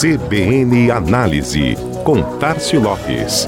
CBN Análise, com Tarcio Lopes.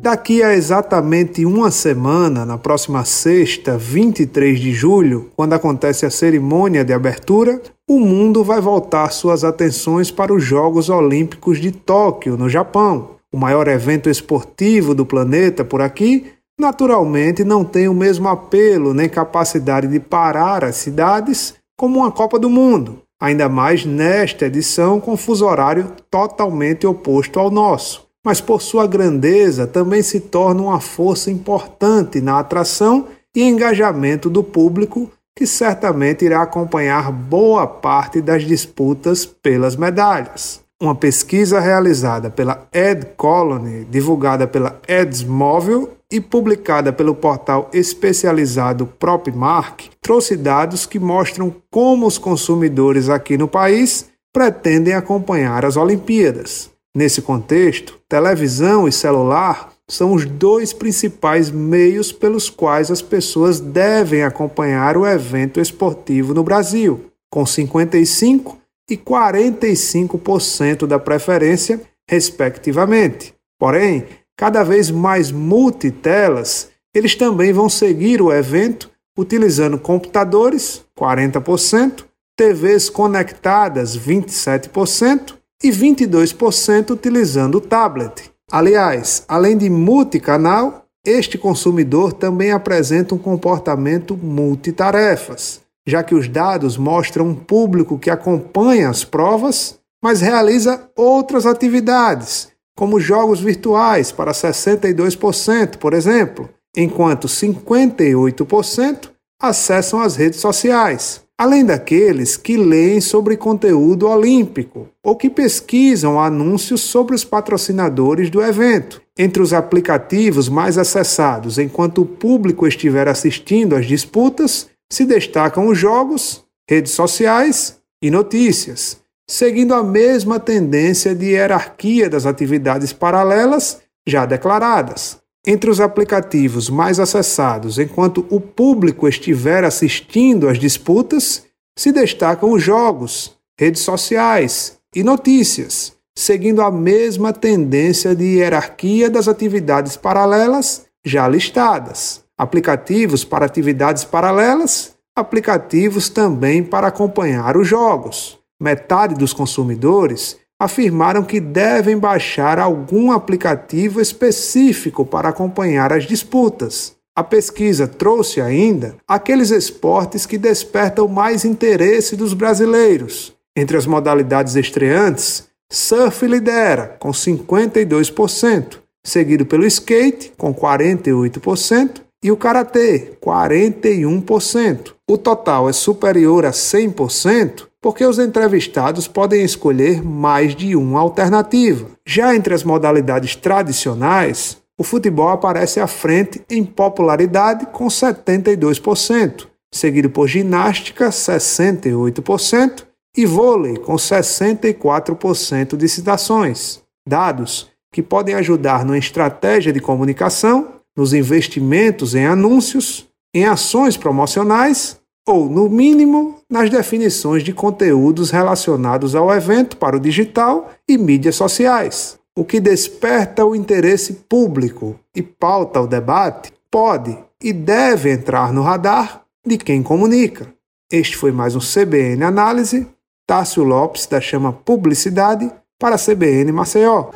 Daqui a exatamente uma semana, na próxima sexta, 23 de julho, quando acontece a cerimônia de abertura, o mundo vai voltar suas atenções para os Jogos Olímpicos de Tóquio, no Japão. O maior evento esportivo do planeta por aqui, naturalmente não tem o mesmo apelo nem capacidade de parar as cidades como uma Copa do Mundo, ainda mais nesta edição com fuso horário totalmente oposto ao nosso mas por sua grandeza também se torna uma força importante na atração e engajamento do público, que certamente irá acompanhar boa parte das disputas pelas medalhas. Uma pesquisa realizada pela Ed Colony, divulgada pela Edsmóvel e publicada pelo portal especializado PropMark, trouxe dados que mostram como os consumidores aqui no país pretendem acompanhar as Olimpíadas. Nesse contexto, televisão e celular são os dois principais meios pelos quais as pessoas devem acompanhar o evento esportivo no Brasil, com 55% e 45% da preferência, respectivamente. Porém, cada vez mais multitelas, eles também vão seguir o evento utilizando computadores, 40%, TVs conectadas, 27%, e 22% utilizando tablet. Aliás, além de multicanal, este consumidor também apresenta um comportamento multitarefas, já que os dados mostram um público que acompanha as provas, mas realiza outras atividades, como jogos virtuais para 62%, por exemplo, enquanto 58% acessam as redes sociais além daqueles que leem sobre conteúdo olímpico ou que pesquisam anúncios sobre os patrocinadores do evento. Entre os aplicativos mais acessados enquanto o público estiver assistindo às disputas, se destacam os jogos, redes sociais e notícias, seguindo a mesma tendência de hierarquia das atividades paralelas já declaradas. Entre os aplicativos mais acessados enquanto o público estiver assistindo às disputas, se destacam os jogos, redes sociais e notícias, seguindo a mesma tendência de hierarquia das atividades paralelas já listadas. Aplicativos para atividades paralelas, aplicativos também para acompanhar os jogos. Metade dos consumidores afirmaram que devem baixar algum aplicativo específico para acompanhar as disputas. A pesquisa trouxe ainda aqueles esportes que despertam mais interesse dos brasileiros. Entre as modalidades estreantes, surf lidera, com 52%, seguido pelo skate, com 48%, e o karatê, 41%. O total é superior a 100%, porque os entrevistados podem escolher mais de uma alternativa. Já entre as modalidades tradicionais, o futebol aparece à frente em popularidade com 72%, seguido por ginástica, 68%, e vôlei, com 64% de citações. Dados que podem ajudar na estratégia de comunicação, nos investimentos em anúncios, em ações promocionais ou, no mínimo, nas definições de conteúdos relacionados ao evento para o digital e mídias sociais. O que desperta o interesse público e pauta o debate pode e deve entrar no radar de quem comunica. Este foi mais um CBN Análise. Tássio Lopes, da Chama Publicidade, para a CBN Maceió.